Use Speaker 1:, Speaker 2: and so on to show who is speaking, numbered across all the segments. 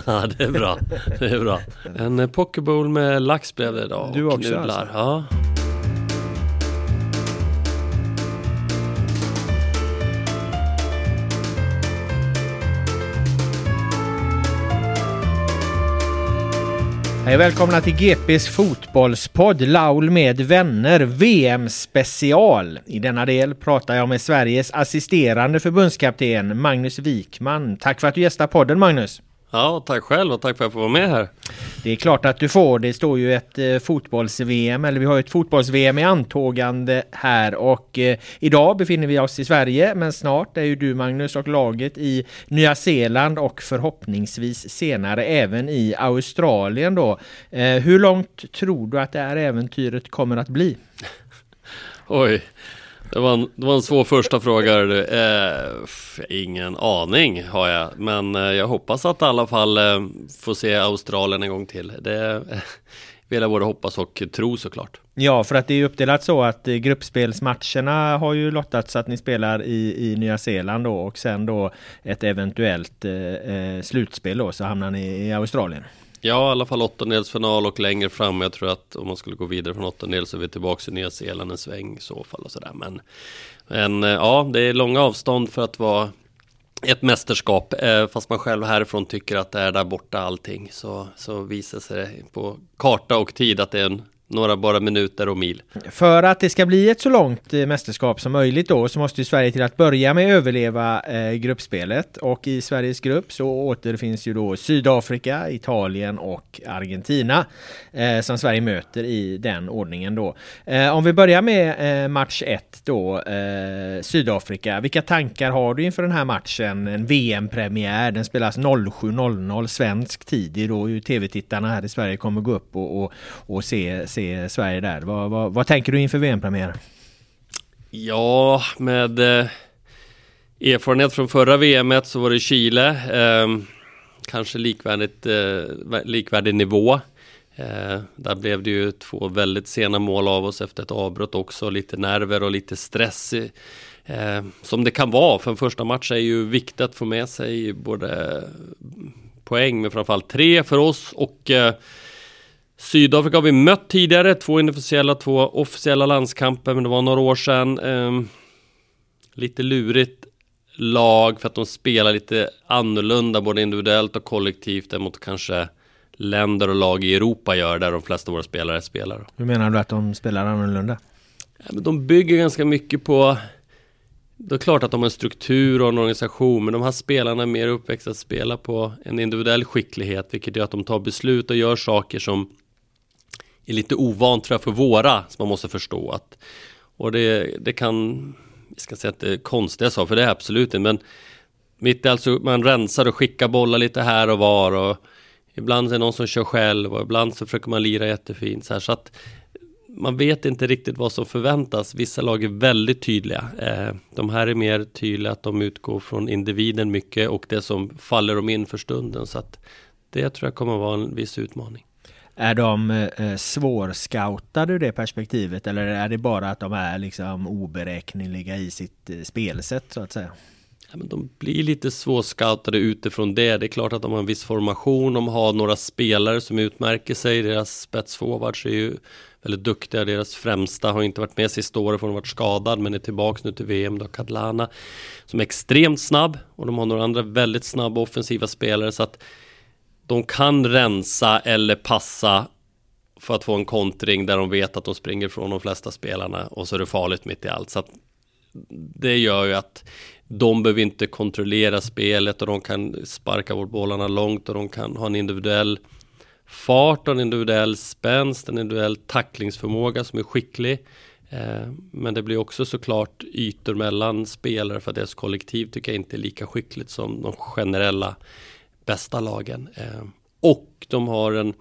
Speaker 1: Ja, det är bra. Det är bra. En eh, pokebowl med lax blev det idag.
Speaker 2: Du
Speaker 1: och
Speaker 2: också,
Speaker 1: nudlar.
Speaker 2: alltså?
Speaker 1: Ja.
Speaker 2: Hej välkomna till GPs fotbollspodd Laul med vänner VM special. I denna del pratar jag med Sveriges assisterande förbundskapten Magnus Wikman. Tack för att du gästar podden Magnus.
Speaker 1: Ja, tack själv och tack för att jag får vara med här.
Speaker 2: Det är klart att du får. Det står ju ett eh, fotbolls-VM, eller vi har ett fotbolls-VM i antågande här och eh, idag befinner vi oss i Sverige, men snart är ju du Magnus och laget i Nya Zeeland och förhoppningsvis senare även i Australien då. Eh, hur långt tror du att det här äventyret kommer att bli?
Speaker 1: Oj, det var en, det var en svår första fråga. Eh, ingen aning har jag, men eh, jag hoppas att i alla fall eh, få se Australien en gång till. Det eh, vill jag både hoppas och tro såklart.
Speaker 2: Ja, för att det är uppdelat så att eh, gruppspelsmatcherna har ju lottats så att ni spelar i, i Nya Zeeland då och sen då ett eventuellt eh, eh slutspel då så hamnar ni i Australien.
Speaker 1: Ja, i alla fall åttondelsfinal och längre fram. Jag tror att om man skulle gå vidare från åttondel så är vi tillbaka i Nya Zeeland en sväng i så fall och sådär. Men, men eh, ja, det är långa avstånd för att vara ett mästerskap. Eh, fast man själv härifrån tycker att det är där borta allting. Så, så visar sig det på karta och tid att det är en, några bara minuter och mil.
Speaker 2: För att det ska bli ett så långt eh, mästerskap som möjligt då så måste ju Sverige till att börja med överleva eh, gruppspelet och i Sveriges grupp så återfinns ju då Sydafrika, Italien och Argentina eh, som Sverige möter i den ordningen då. Eh, om vi börjar med eh, match 1 då, eh, Sydafrika. Vilka tankar har du inför den här matchen? En VM-premiär, den spelas 07.00 svensk tid. Det är då ju tv-tittarna här i Sverige kommer gå upp och, och, och se, se Sverige där. Vad, vad, vad tänker du inför VM-premiären?
Speaker 1: Ja, med eh, erfarenhet från förra VMet så var det Chile. Eh, kanske likvärdigt, eh, likvärdig nivå. Eh, där blev det ju två väldigt sena mål av oss efter ett avbrott också. Lite nerver och lite stress. Eh, som det kan vara, för en första match är ju viktigt att få med sig både poäng, men framförallt tre för oss. Och eh, Sydafrika har vi mött tidigare, två inofficiella, två officiella landskamper, men det var några år sedan. Ehm, lite lurigt lag för att de spelar lite annorlunda, både individuellt och kollektivt, än mot kanske länder och lag i Europa gör, där de flesta av våra spelare spelar.
Speaker 2: Hur menar du att de spelar annorlunda?
Speaker 1: Ja, men de bygger ganska mycket på det är klart att de har en struktur och en organisation, men de här spelarna är mer uppväxta att spela på en individuell skicklighet, vilket gör att de tar beslut och gör saker som är lite ovant tror jag för våra, som man måste förstå att och det, det kan, jag ska säga att det är konstiga saker, för det är absolut inte, men mitt i alltså man rensar och skickar bollar lite här och var och ibland är det någon som kör själv och ibland så försöker man lira jättefint så här, så att man vet inte riktigt vad som förväntas. Vissa lag är väldigt tydliga. Eh, de här är mer tydliga att de utgår från individen mycket och det som faller dem in för stunden. Så att det tror jag kommer att vara en viss utmaning.
Speaker 2: Är de eh, svårscoutade ur det perspektivet eller är det bara att de är liksom oberäkneliga i sitt eh, spelsätt så att säga?
Speaker 1: Ja, men de blir lite svårscoutade utifrån det. Det är klart att de har en viss formation, de har några spelare som utmärker sig. Deras spetsforwards är ju väldigt duktiga. Deras främsta har inte varit med sista året för de har varit skadad men är tillbaka nu till VM då, Kadlana. Som är extremt snabb och de har några andra väldigt snabba offensiva spelare så att de kan rensa eller passa för att få en kontring där de vet att de springer från de flesta spelarna och så är det farligt mitt i allt. Så att det gör ju att de behöver inte kontrollera spelet och de kan sparka bort bollarna långt och de kan ha en individuell fart och en individuell spänst, en individuell tacklingsförmåga som är skicklig. Eh, men det blir också såklart ytor mellan spelare för att deras kollektiv tycker jag inte är lika skickligt som de generella bästa lagen. Eh, och de har en,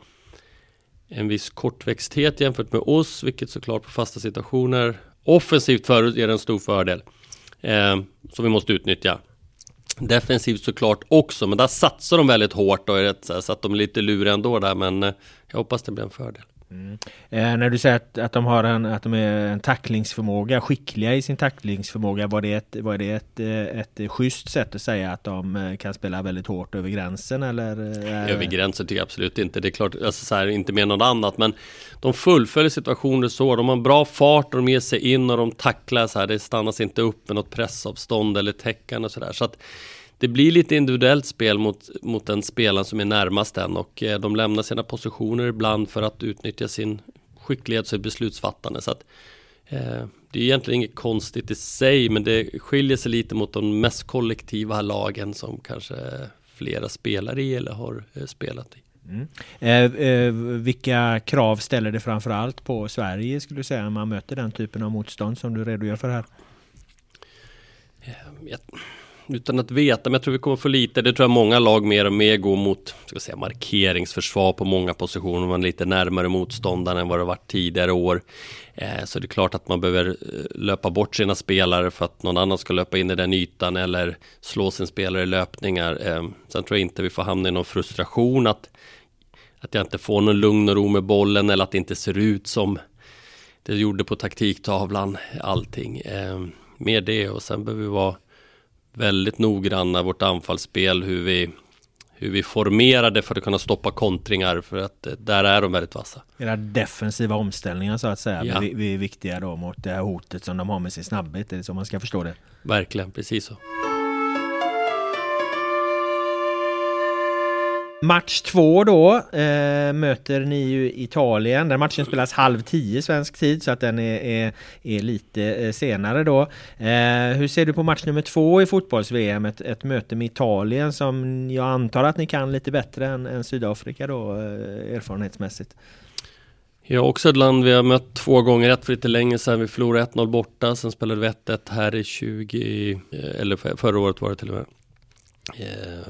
Speaker 1: en viss kortväxthet jämfört med oss, vilket såklart på fasta situationer offensivt förut är en stor fördel. Eh, som vi måste utnyttja. Defensivt såklart också, men där satsar de väldigt hårt och är rätt, så att de är lite luriga ändå där, men eh, jag hoppas det blir en fördel.
Speaker 2: Mm. Eh, när du säger att, att de har en, att de är en tacklingsförmåga, skickliga i sin tacklingsförmåga, var det ett, var det ett, ett, ett schysst sätt att säga att de eh, kan spela väldigt hårt över gränsen eller?
Speaker 1: Eh? Över gränsen tycker jag absolut inte. Det är klart, alltså så här, inte mer något annat, men de fullföljer situationer så. De har bra fart och de ger sig in och de tacklar så här. Det stannas inte upp med något pressavstånd eller täckande och så där. Så att det blir lite individuellt spel mot, mot den spelaren som är närmast den och eh, de lämnar sina positioner ibland för att utnyttja sin skicklighet och beslutsfattande. Så att, eh, det är egentligen inget konstigt i sig men det skiljer sig lite mot de mest kollektiva lagen som kanske flera spelar i eller har eh, spelat i. Mm.
Speaker 2: Eh, eh, vilka krav ställer det framförallt på Sverige skulle du säga när man möter den typen av motstånd som du redogör för här?
Speaker 1: Eh, jag utan att veta, men jag tror vi kommer få lite, det tror jag många lag mer och mer går mot, ska säga markeringsförsvar på många positioner, man är lite närmare motståndaren än vad det varit tidigare år. Eh, så det är klart att man behöver eh, löpa bort sina spelare för att någon annan ska löpa in i den ytan eller slå sin spelare i löpningar. Eh, sen tror jag inte vi får hamna i någon frustration att, att jag inte får någon lugn och ro med bollen eller att det inte ser ut som det gjorde på taktiktavlan, allting. Eh, mer det och sen behöver vi vara väldigt noggranna vårt anfallsspel, hur vi, hur vi formerade för att kunna stoppa kontringar för att eh, där är de väldigt vassa.
Speaker 2: Era defensiva omställningar så att säga ja. vi är viktiga då mot det här hotet som de har med sin snabbhet, är det så man ska förstå det?
Speaker 1: Verkligen, precis så.
Speaker 2: Match två då eh, möter ni ju Italien. Den matchen spelas halv tio svensk tid så att den är, är, är lite eh, senare då. Eh, hur ser du på match nummer två i fotbolls-VM? Ett, ett, möte med Italien som jag antar att ni kan lite bättre än, än Sydafrika då eh, erfarenhetsmässigt.
Speaker 1: Ja, också ett land vi har mött två gånger, ett för lite länge sedan. Vi förlorade 1-0 borta, sen spelade vi 1-1 här i 20, eh, eller förra året var det till och med. Eh,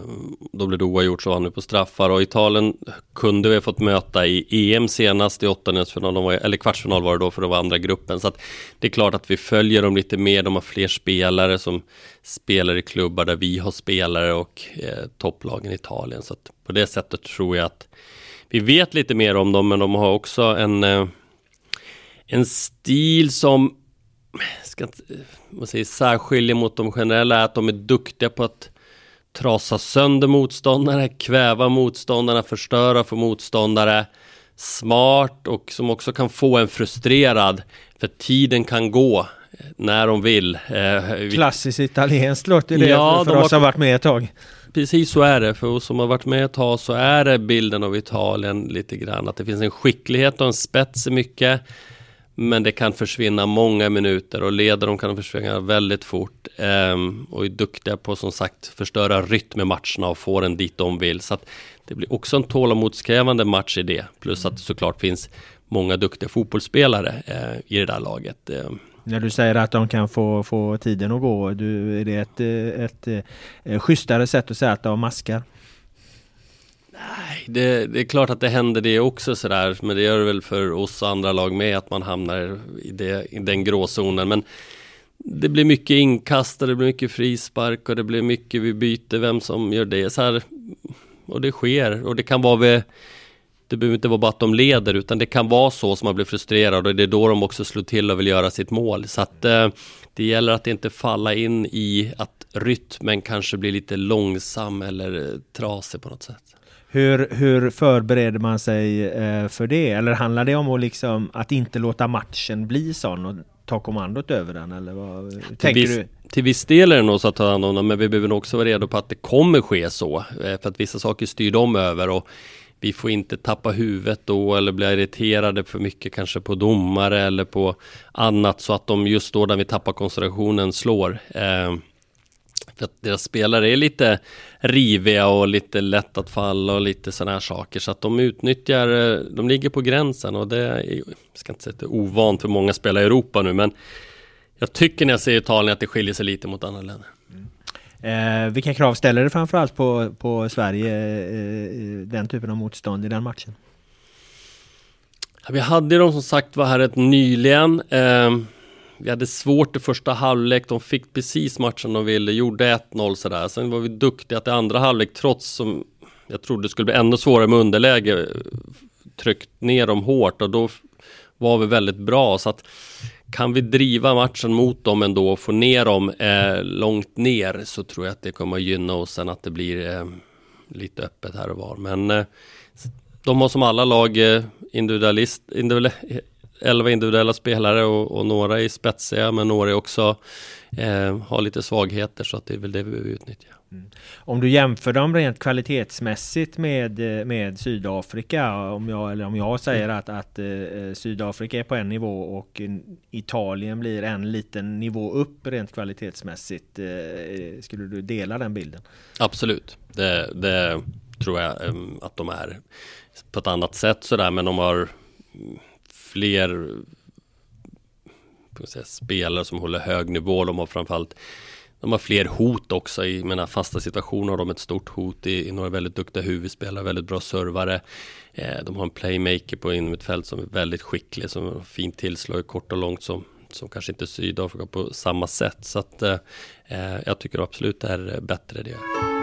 Speaker 1: då blev det oavgjort så vann vi på straffar och Italien kunde vi ha fått möta i EM senast i åttondelsfinal, eller kvartsfinal var det då för det var andra gruppen. Så att det är klart att vi följer dem lite mer, de har fler spelare som spelar i klubbar där vi har spelare och eh, topplagen i Italien. Så att på det sättet tror jag att vi vet lite mer om dem, men de har också en, eh, en stil som ska eh, vad säger, särskiljer mot de generella, är att de är duktiga på att trasa sönder motståndare, kväva motståndarna, förstöra för motståndare. Smart och som också kan få en frustrerad. För tiden kan gå när de vill.
Speaker 2: Eh, Klassiskt italienskt låter det ja, för, för oss som har varit med ett tag.
Speaker 1: Precis så är det. För oss som har varit med ett tag så är det bilden av Italien lite grann. Att det finns en skicklighet och en spets i mycket. Men det kan försvinna många minuter och leder de kan försvinna väldigt fort. Um, och är duktiga på som sagt förstöra rytm i matcherna och få den dit de vill. Så att det blir också en tålamodskrävande match i det. Plus att det såklart finns många duktiga fotbollsspelare eh, i det där laget. Uh,
Speaker 2: när du säger att de kan få, få tiden att gå, du, är det ett, ett, ett, ett schysstare sätt att säga att de maskar?
Speaker 1: Nej, det, det, är klart att det händer det också sådär, men det gör det väl för oss och andra lag med att man hamnar i, det, i den gråzonen. Men det blir mycket inkast och det blir mycket frispark och det blir mycket vi byter vem som gör det. Så här, och det sker och det kan vara vid det behöver inte vara bara att de leder utan det kan vara så som man blir frustrerad och det är då de också slår till och vill göra sitt mål. Så att eh, det gäller att inte falla in i att rytmen kanske blir lite långsam eller eh, trasig på något sätt.
Speaker 2: Hur, hur förbereder man sig eh, för det? Eller handlar det om att, liksom, att inte låta matchen bli sån och ta kommandot över den? Eller vad
Speaker 1: till
Speaker 2: tänker
Speaker 1: viss,
Speaker 2: du?
Speaker 1: Till viss del är det nog så att ta hand om det, men vi behöver nog också vara redo på att det kommer ske så. Eh, för att vissa saker styr de över och vi får inte tappa huvudet då eller bli irriterade för mycket kanske på domare eller på annat så att de just då när vi tappar koncentrationen slår. Eh, att deras spelare är lite riviga och lite lätt att falla och lite sådana här saker. Så att de utnyttjar, eh, de ligger på gränsen och det är, jag ska inte säga att det är ovant för många spelare i Europa nu men jag tycker när jag ser Italien att det skiljer sig lite mot andra länder.
Speaker 2: Eh, vilka krav ställer du framförallt på, på Sverige, eh, den typen av motstånd i den matchen?
Speaker 1: Vi hade de som sagt var här rätt nyligen. Eh, vi hade svårt i första halvlek, de fick precis matchen de ville, gjorde 1-0 sådär. Sen var vi duktiga till andra halvlek trots som jag trodde det skulle bli ännu svårare med underläge, tryckt ner dem hårt och då var vi väldigt bra. Så att kan vi driva matchen mot dem ändå och få ner dem eh, långt ner så tror jag att det kommer att gynna oss sen att det blir eh, lite öppet här och var. Men eh, de har som alla lag eh, individualist, individuell, 11 individuella spelare och, och, några är spetsiga men några är också eh, har lite svagheter så att det är väl det vi behöver utnyttja. Mm.
Speaker 2: Om du jämför dem rent kvalitetsmässigt med, med Sydafrika, om jag, eller om jag säger att, att eh, Sydafrika är på en nivå och Italien blir en liten nivå upp rent kvalitetsmässigt. Eh, skulle du dela den bilden?
Speaker 1: Absolut, det, det tror jag eh, att de är på ett annat sätt sådär, men de har fler säga, spelare som håller hög nivå. De har framförallt de har fler hot också i mina fasta situationer har de ett stort hot i, i några väldigt duktiga huvudspelare, väldigt bra servare. Eh, de har en playmaker på innermittfält som är väldigt skicklig, som har fint tillslag kort och långt som, som kanske inte Sydafrika på samma sätt. Så att eh, eh jag tycker absolut det är bättre det.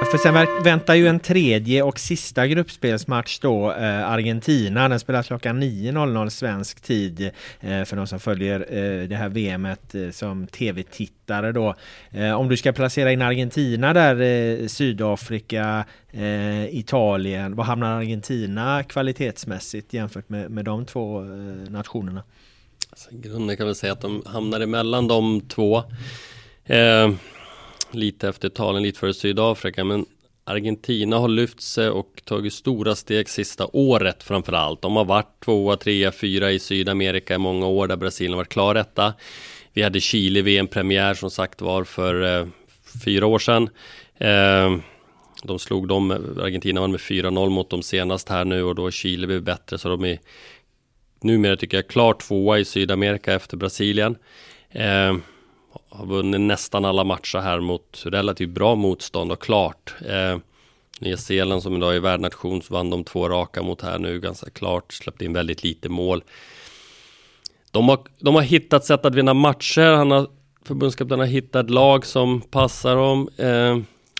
Speaker 2: För sen väntar ju en tredje och sista gruppspelsmatch då, eh, Argentina. Den spelas klockan 9.00 svensk tid eh, för de som följer eh, det här VMet eh, som tv-tittare då. Eh, om du ska placera in Argentina där, eh, Sydafrika, eh, Italien. Var hamnar Argentina kvalitetsmässigt jämfört med, med de två eh, nationerna?
Speaker 1: Alltså, grunden kan väl säga att de hamnar emellan de två eh, lite efter talen, lite före Sydafrika. Men Argentina har lyft sig och tagit stora steg sista året framför allt. De har varit tvåa, trea, fyra i Sydamerika i många år där Brasilien varit klar detta. Vi hade Chile VM-premiär som sagt var för eh, fyra år sedan. Eh, de slog dem, Argentina vann med 4-0 mot dem senast här nu och då Chile blev bättre så de är numera tycker jag klart tvåa i Sydamerika efter Brasilien. Eh, har vunnit nästan alla matcher här mot relativt bra motstånd och klart. Eh, Nya Zeeland som idag är värdnation så vann de två raka mot här nu ganska klart, släppte in väldigt lite mål. de, har, de har hittat sätt att vinna matcher. Han har, förbundskaptenen har hittat lag som passar dem. Eh,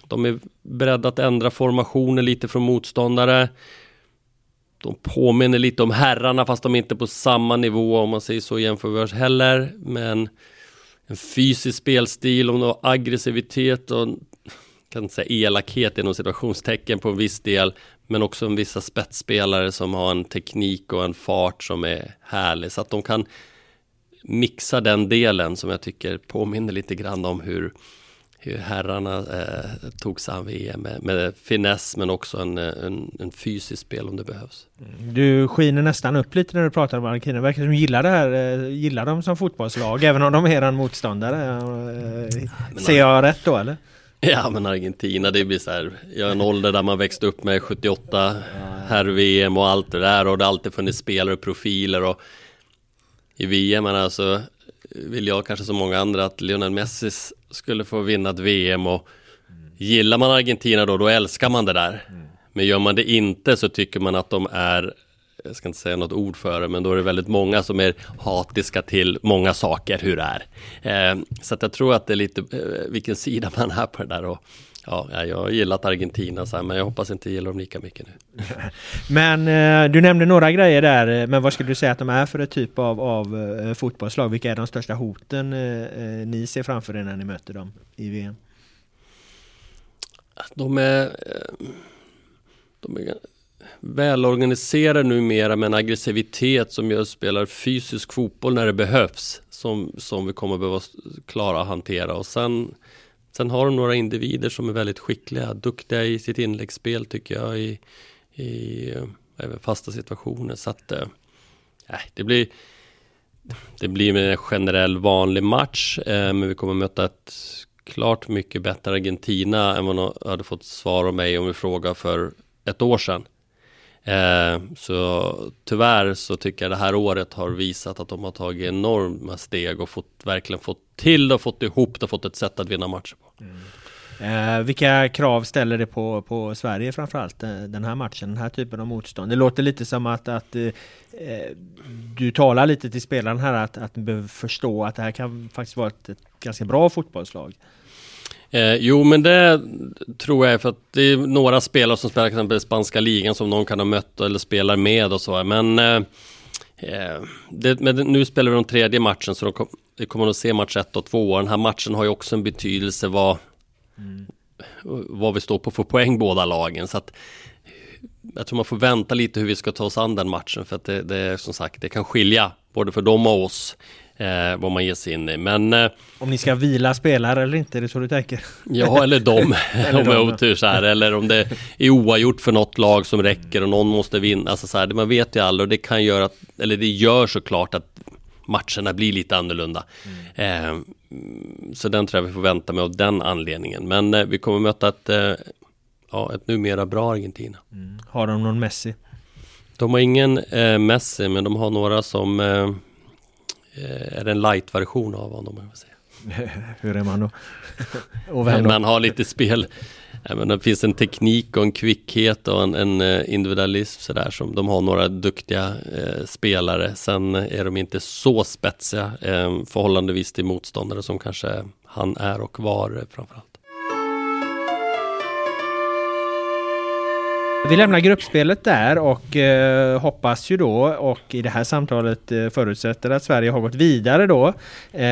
Speaker 1: de är beredda att ändra formationer lite från motståndare. De påminner lite om herrarna fast de är inte på samma nivå om man säger så jämförbart heller. Men en fysisk spelstil och aggressivitet och kan inte säga elakhet inom situationstecken på en viss del. Men också en vissa spetsspelare som har en teknik och en fart som är härlig. Så att de kan mixa den delen som jag tycker påminner lite grann om hur hur herrarna eh, tog sig an VM med, med finess men också en, en, en fysisk spel om det behövs.
Speaker 2: Mm. Du skiner nästan upp lite när du pratar om Argentina. Det verkar som du gillar det här, eh, gillar dem som fotbollslag även om de är en motståndare. Eh, ser jag rätt då eller?
Speaker 1: Ja men Argentina det blir så här, jag är en ålder där man växte upp med 78 herr-VM och allt det där och det har alltid funnits spelare och profiler och i VM men alltså vill jag kanske som många andra att Lionel Messi skulle få vinna ett VM och gillar man Argentina då, då älskar man det där. Men gör man det inte så tycker man att de är jag ska inte säga något ord för det, men då är det väldigt många som är hatiska till många saker, hur det är. Eh, så att jag tror att det är lite eh, vilken sida man är på det där. Och, ja, jag har gillat Argentina, så här, men jag hoppas inte gillar dem lika mycket nu.
Speaker 2: men eh, du nämnde några grejer där, men vad skulle du säga att de är för ett typ av, av uh, fotbollslag? Vilka är de största hoten ni ser framför er när ni möter dem i VM?
Speaker 1: De är, de är välorganiserade numera med en aggressivitet som gör spelar fysisk fotboll när det behövs. Som, som vi kommer behöva klara att hantera. Och sen, sen har de några individer som är väldigt skickliga, duktiga i sitt inläggsspel tycker jag. I, i eh, även fasta situationer. Så att, äh, det blir det blir en generell vanlig match, eh, men vi kommer möta ett klart mycket bättre Argentina än vad de hade fått svar av mig om vi frågar för ett år sedan. Eh, så tyvärr så tycker jag det här året har visat att de har tagit enorma steg och fått, verkligen fått till det och fått ihop det och fått ett sätt att vinna matcher på. Mm.
Speaker 2: Eh, vilka krav ställer det på, på Sverige framförallt eh, den här matchen, den här typen av motstånd? Det låter lite som att, att eh, du talar lite till spelaren här att, att du behöver förstå att det här kan faktiskt vara ett, ett ganska bra fotbollslag.
Speaker 1: Eh, jo, men det tror jag för att det är några spelare som spelar till exempel spanska ligan som någon kan ha mött eller spelar med och så. Men, eh det, men nu spelar vi de tredje matchen så de kom, vi kommer att se match 1 och 2. Den här matchen har ju också en betydelse vad, mm. vad vi står på för poäng båda lagen. Så att, jag tror man får vänta lite hur vi ska ta oss an den matchen för att det, det är som sagt det kan skilja både för dem och oss eh, vad man ger sig in i. Men, eh,
Speaker 2: om ni ska vila spelare eller inte, är det så du tänker?
Speaker 1: Ja, eller dem, eller om jag har otur så här. Eller om det är oavgjort för något lag som räcker och någon måste vinna. Alltså så här, man vet ju aldrig och det kan göra att, eller det gör såklart att matcherna blir lite annorlunda. Mm. Eh, så den tror jag vi får vänta med av den anledningen. Men eh, vi kommer möta ett, eh, ja, ett numera bra Argentina. Mm.
Speaker 2: Har de någon Messi?
Speaker 1: De har ingen eh, Messi, men de har några som eh, är det en light-version av honom.
Speaker 2: Hur är man då?
Speaker 1: och vem då? Man har lite spel. Men det finns en teknik och en kvickhet och en, en eh, individualism sådär som de har några duktiga eh, spelare. Sen är de inte så spetsiga eh, förhållandevis till motståndare som kanske han är och var eh, framförallt.
Speaker 2: Vi lämnar gruppspelet där och eh, hoppas ju då och i det här samtalet eh, förutsätter att Sverige har gått vidare då eh,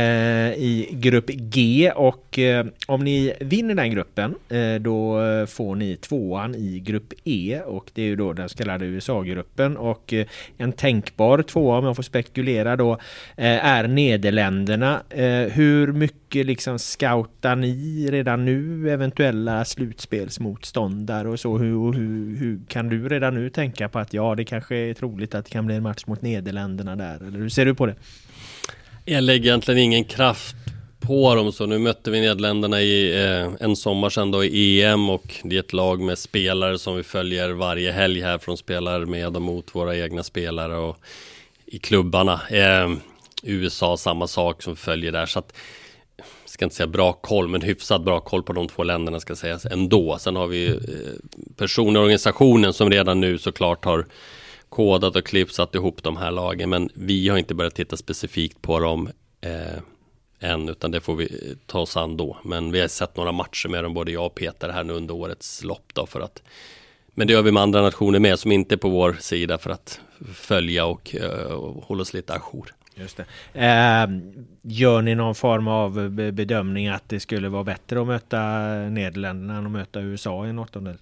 Speaker 2: i grupp G. Och eh, om ni vinner den gruppen eh, då får ni tvåan i grupp E. Och det är ju då den så kallade USA-gruppen. Och eh, en tänkbar tvåa om jag får spekulera då eh, är Nederländerna. Eh, hur mycket Eh, liksom scoutar ni redan nu eventuella slutspelsmotståndare och så? Hur, hur, hur kan du redan nu tänka på att ja, det kanske är troligt att det kan bli en match mot Nederländerna där? Eller hur ser du på det?
Speaker 1: Jag lägger egentligen ingen kraft på dem så nu mötte vi Nederländerna i eh, en sommar sedan då i EM och det är ett lag med spelare som vi följer varje helg här från spelar med och mot våra egna spelare och i klubbarna. Eh, USA samma sak som följer där så att ska inte säga bra koll, men hyfsat bra koll på de två länderna ska sägas ändå. Sen har vi eh, personer i organisationen som redan nu såklart har kodat och klippsat ihop de här lagen. Men vi har inte börjat titta specifikt på dem eh, än, utan det får vi eh, ta oss an då. Men vi har sett några matcher med dem, både jag och Peter här nu under årets lopp då för att men det gör vi med andra nationer med som inte är på vår sida för att följa och, eh, och hålla oss lite ajour.
Speaker 2: Just det. Eh, gör ni någon form av bedömning att det skulle vara bättre att möta Nederländerna än att möta USA i en åttondel?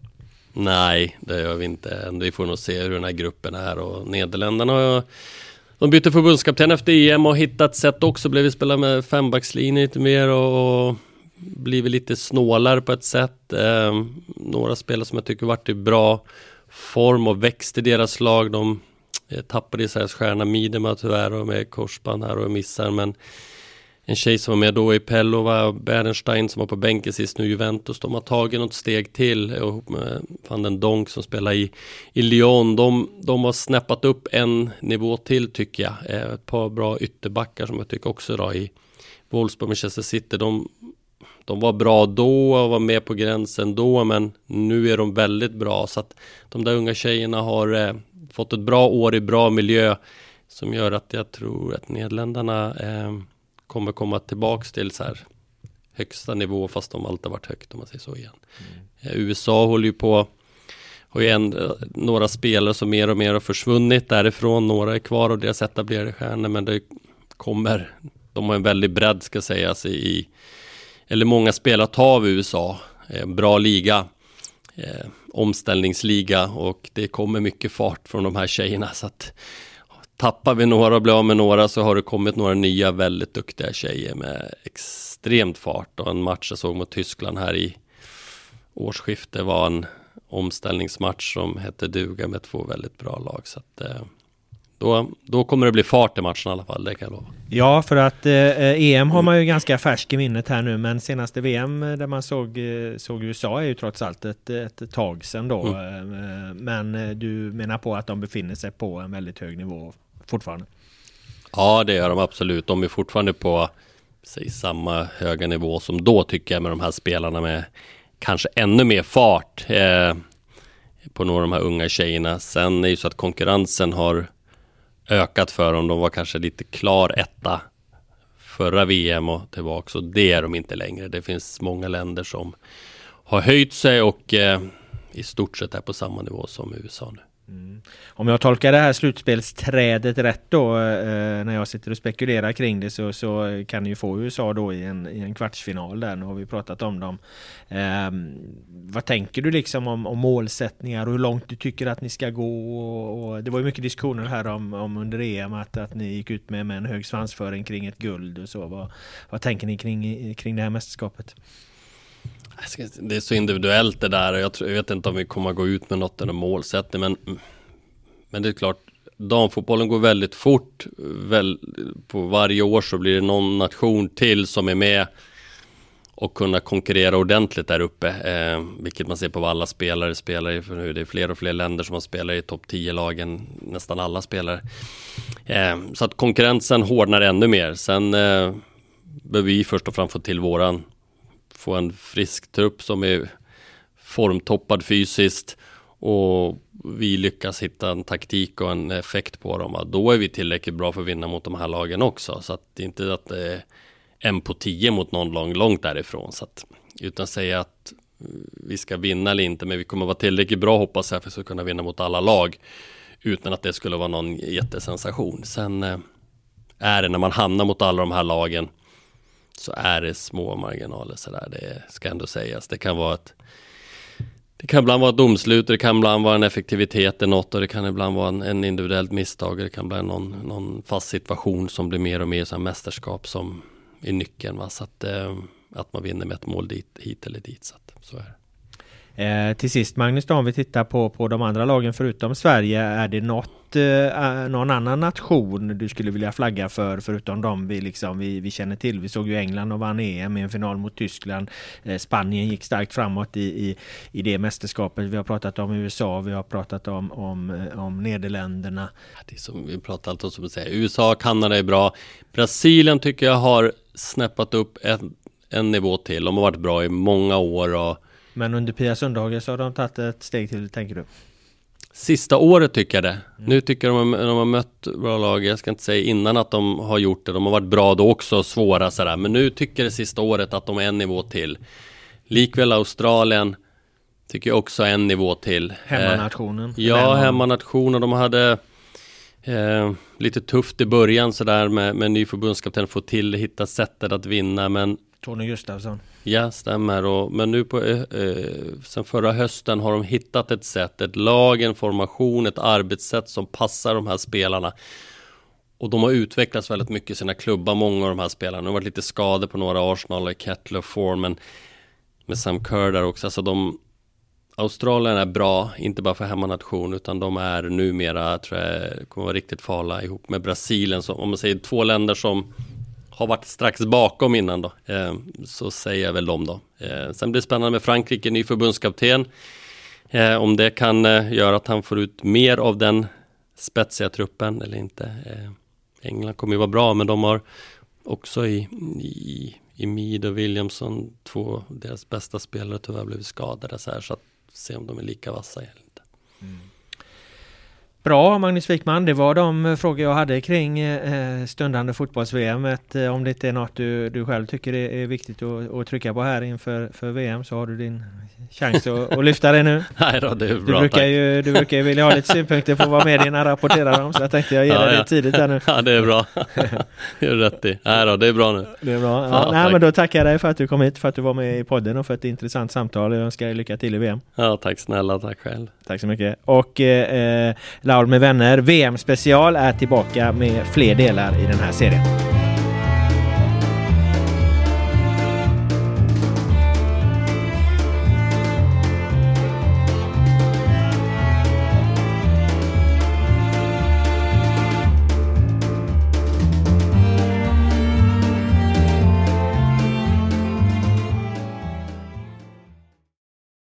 Speaker 1: Nej, det gör vi inte. Vi får nog se hur den här gruppen är och Nederländerna de bytte förbundskapten efter EM och hittat sätt också. Blev vi spela med fembackslinje lite mer och, och blivit lite snålare på ett sätt. Eh, några spelare som jag tycker varit i bra form och växt i deras lag. De Eh, tappade Isaias stjärna Midema tyvärr och med korsband här och missar men en tjej som var med då i Pellova, Bernstein som var på bänken sist nu Juventus. De har tagit något steg till ihop med van den Donk som spelar i, i Lyon. De, de har snäppat upp en nivå till tycker jag. Eh, ett par bra ytterbackar som jag tycker också då i Wolfsburg, Manchester City. De, de var bra då och var med på gränsen då men nu är de väldigt bra så att de där unga tjejerna har eh, fått ett bra år i bra miljö som gör att jag tror att Nederländerna eh, kommer komma tillbaks till så här högsta nivå fast de alltid varit högt om man säger så igen. Mm. USA håller ju på har ju en, några spelare som mer och mer har försvunnit därifrån. Några är kvar och deras etablerade stjärnor men det kommer de har en väldig bredd ska sägas i eller många spelare ta av USA. Eh, bra liga. Eh, omställningsliga och det kommer mycket fart från de här tjejerna. Så att tappar vi några och blir av med några så har det kommit några nya väldigt duktiga tjejer med extremt fart. Och en match jag såg mot Tyskland här i årsskiftet var en omställningsmatch som hette duga med två väldigt bra lag. Så att eh, då, då kommer det bli fart i matchen i alla fall, det kan jag lova.
Speaker 2: Ja, för att eh, EM har man ju ganska färsk i minnet här nu, men senaste VM eh, där man såg, eh, såg USA är ju trots allt ett, ett tag sedan då. Mm. Eh, men du menar på att de befinner sig på en väldigt hög nivå fortfarande?
Speaker 1: Ja, det gör de absolut. De är fortfarande på säg, samma höga nivå som då tycker jag med de här spelarna med kanske ännu mer fart eh, på några av de här unga tjejerna. Sen är det ju så att konkurrensen har ökat för dem. De var kanske lite klar etta förra VM och tillbaka. Och det är de inte längre. Det finns många länder som har höjt sig och eh, i stort sett är på samma nivå som USA nu.
Speaker 2: Mm. Om jag tolkar det här slutspelsträdet rätt då eh, när jag sitter och spekulerar kring det så, så kan ni ju få USA då i en, i en kvartsfinal där. Nu har vi pratat om dem. Eh, vad tänker du liksom om, om, målsättningar och hur långt du tycker att ni ska gå? Och, och det var ju mycket diskussioner här om, om under EM att, att ni gick ut med, med en hög svansföring kring ett guld och så. Vad, vad tänker ni kring, kring det här mästerskapet?
Speaker 1: Det är så individuellt det där och jag, tror, jag vet inte om vi kommer att gå ut med något eller målsättning men Men det är klart Damfotbollen går väldigt fort väl, På varje år så blir det någon nation till som är med och kunna konkurrera ordentligt där uppe. Eh, vilket man ser på vad alla spelare spelar i. För nu är fler och fler länder som har spelat i topp 10-lagen. Nästan alla spelare. Eh, så att konkurrensen hårdnar ännu mer. Sen eh, behöver vi först och främst få till våran få en frisk trupp som är formtoppad fysiskt och vi lyckas hitta en taktik och en effekt på dem, då är vi tillräckligt bra för att vinna mot de här lagen också. Så att det är inte att det är en på tio mot någon lång, långt därifrån. Så att, utan säga att vi ska vinna eller inte, men vi kommer vara tillräckligt bra hoppas jag för att vi kunna vinna mot alla lag. Utan att det skulle vara någon jättesensation. Sen eh, är det när man hamnar mot alla de här lagen så är det små marginaler sådär. Det ska ändå sägas. Det kan vara ett det kan ibland vara ett domslut, det kan ibland vara en effektivitet i något och det kan ibland vara en, en individuellt misstag. Det kan bli någon, någon fast situation som blir mer och mer som mästerskap som är nyckeln. Va? Så att, eh, att man vinner med ett mål dit, hit eller dit. Så, att, så är det.
Speaker 2: Eh, till sist Magnus, då, om vi tittar på, på de andra lagen förutom Sverige, är det något, eh, någon annan nation du skulle vilja flagga för förutom de vi, liksom, vi, vi känner till? Vi såg ju England och vann EM i en final mot Tyskland. Eh, Spanien gick starkt framåt i, i, i det mästerskapet. Vi har pratat om USA, vi har pratat om, om, eh, om Nederländerna.
Speaker 1: Det är som vi pratar alltid om, USA och USA, Kanada är bra. Brasilien tycker jag har snäppat upp en, en nivå till. De har varit bra i många år och
Speaker 2: men under Pia Sundhage så har de tagit ett steg till, tänker du?
Speaker 1: Sista året tycker jag det. Mm. Nu tycker jag de, de har mött bra lag, jag ska inte säga innan att de har gjort det, de har varit bra då också, svåra sådär. Men nu tycker jag det sista året att de är en nivå till. Likväl Australien tycker jag också en nivå till.
Speaker 2: Hemmanationen.
Speaker 1: Eh, ja, hemmanationen. De hade eh, lite tufft i början sådär med, med ny förbundskapten, få till, hitta sättet att vinna. Men
Speaker 2: Tony Gustafsson.
Speaker 1: Ja, stämmer. Och, men nu på, eh, eh, sen förra hösten har de hittat ett sätt, ett lag, en formation, ett arbetssätt som passar de här spelarna. Och de har utvecklats väldigt mycket i sina klubbar, många av de här spelarna. Det har varit lite skador på några Arsenal, Kettler, Form, men med Sam Kerr där också. Alltså de, Australien är bra, inte bara för hemmanation, utan de är numera, tror jag, kommer vara riktigt farliga ihop med Brasilien. Så om man säger två länder som har varit strax bakom innan då. Eh, så säger jag väl dem då. Eh, sen blir det spännande med Frankrike, ny förbundskapten. Eh, om det kan eh, göra att han får ut mer av den spetsiga truppen eller inte. Eh, England kommer ju vara bra, men de har också i, i, i Mead och Williamson, två deras bästa spelare tyvärr blivit skadade så här, så att se om de är lika vassa eller inte. Mm.
Speaker 2: Bra Magnus Wikman, det var de eh, frågor jag hade kring eh, stundande fotbolls-VM. Eh, om det inte är något du, du själv tycker är viktigt att, att trycka på här inför för VM så har du din chans att, att lyfta det nu.
Speaker 1: Nej då, det är bra,
Speaker 2: du, brukar ju, du brukar ju vilja ha lite synpunkter på vad medierna rapporterar om så jag tänkte jag ger dig ja, det tidigt här nu.
Speaker 1: Ja det är bra. det är rätt i. Nej då, det är bra nu.
Speaker 2: Det är bra. Ja, ja, nej, men då tackar jag dig för att du kom hit, för att du var med i podden och för ett intressant samtal. Jag önskar dig lycka till i VM.
Speaker 1: Ja tack snälla, tack själv.
Speaker 2: Tack så mycket. Och eh, eh Laul med vänner VM special är tillbaka med fler delar i den här serien.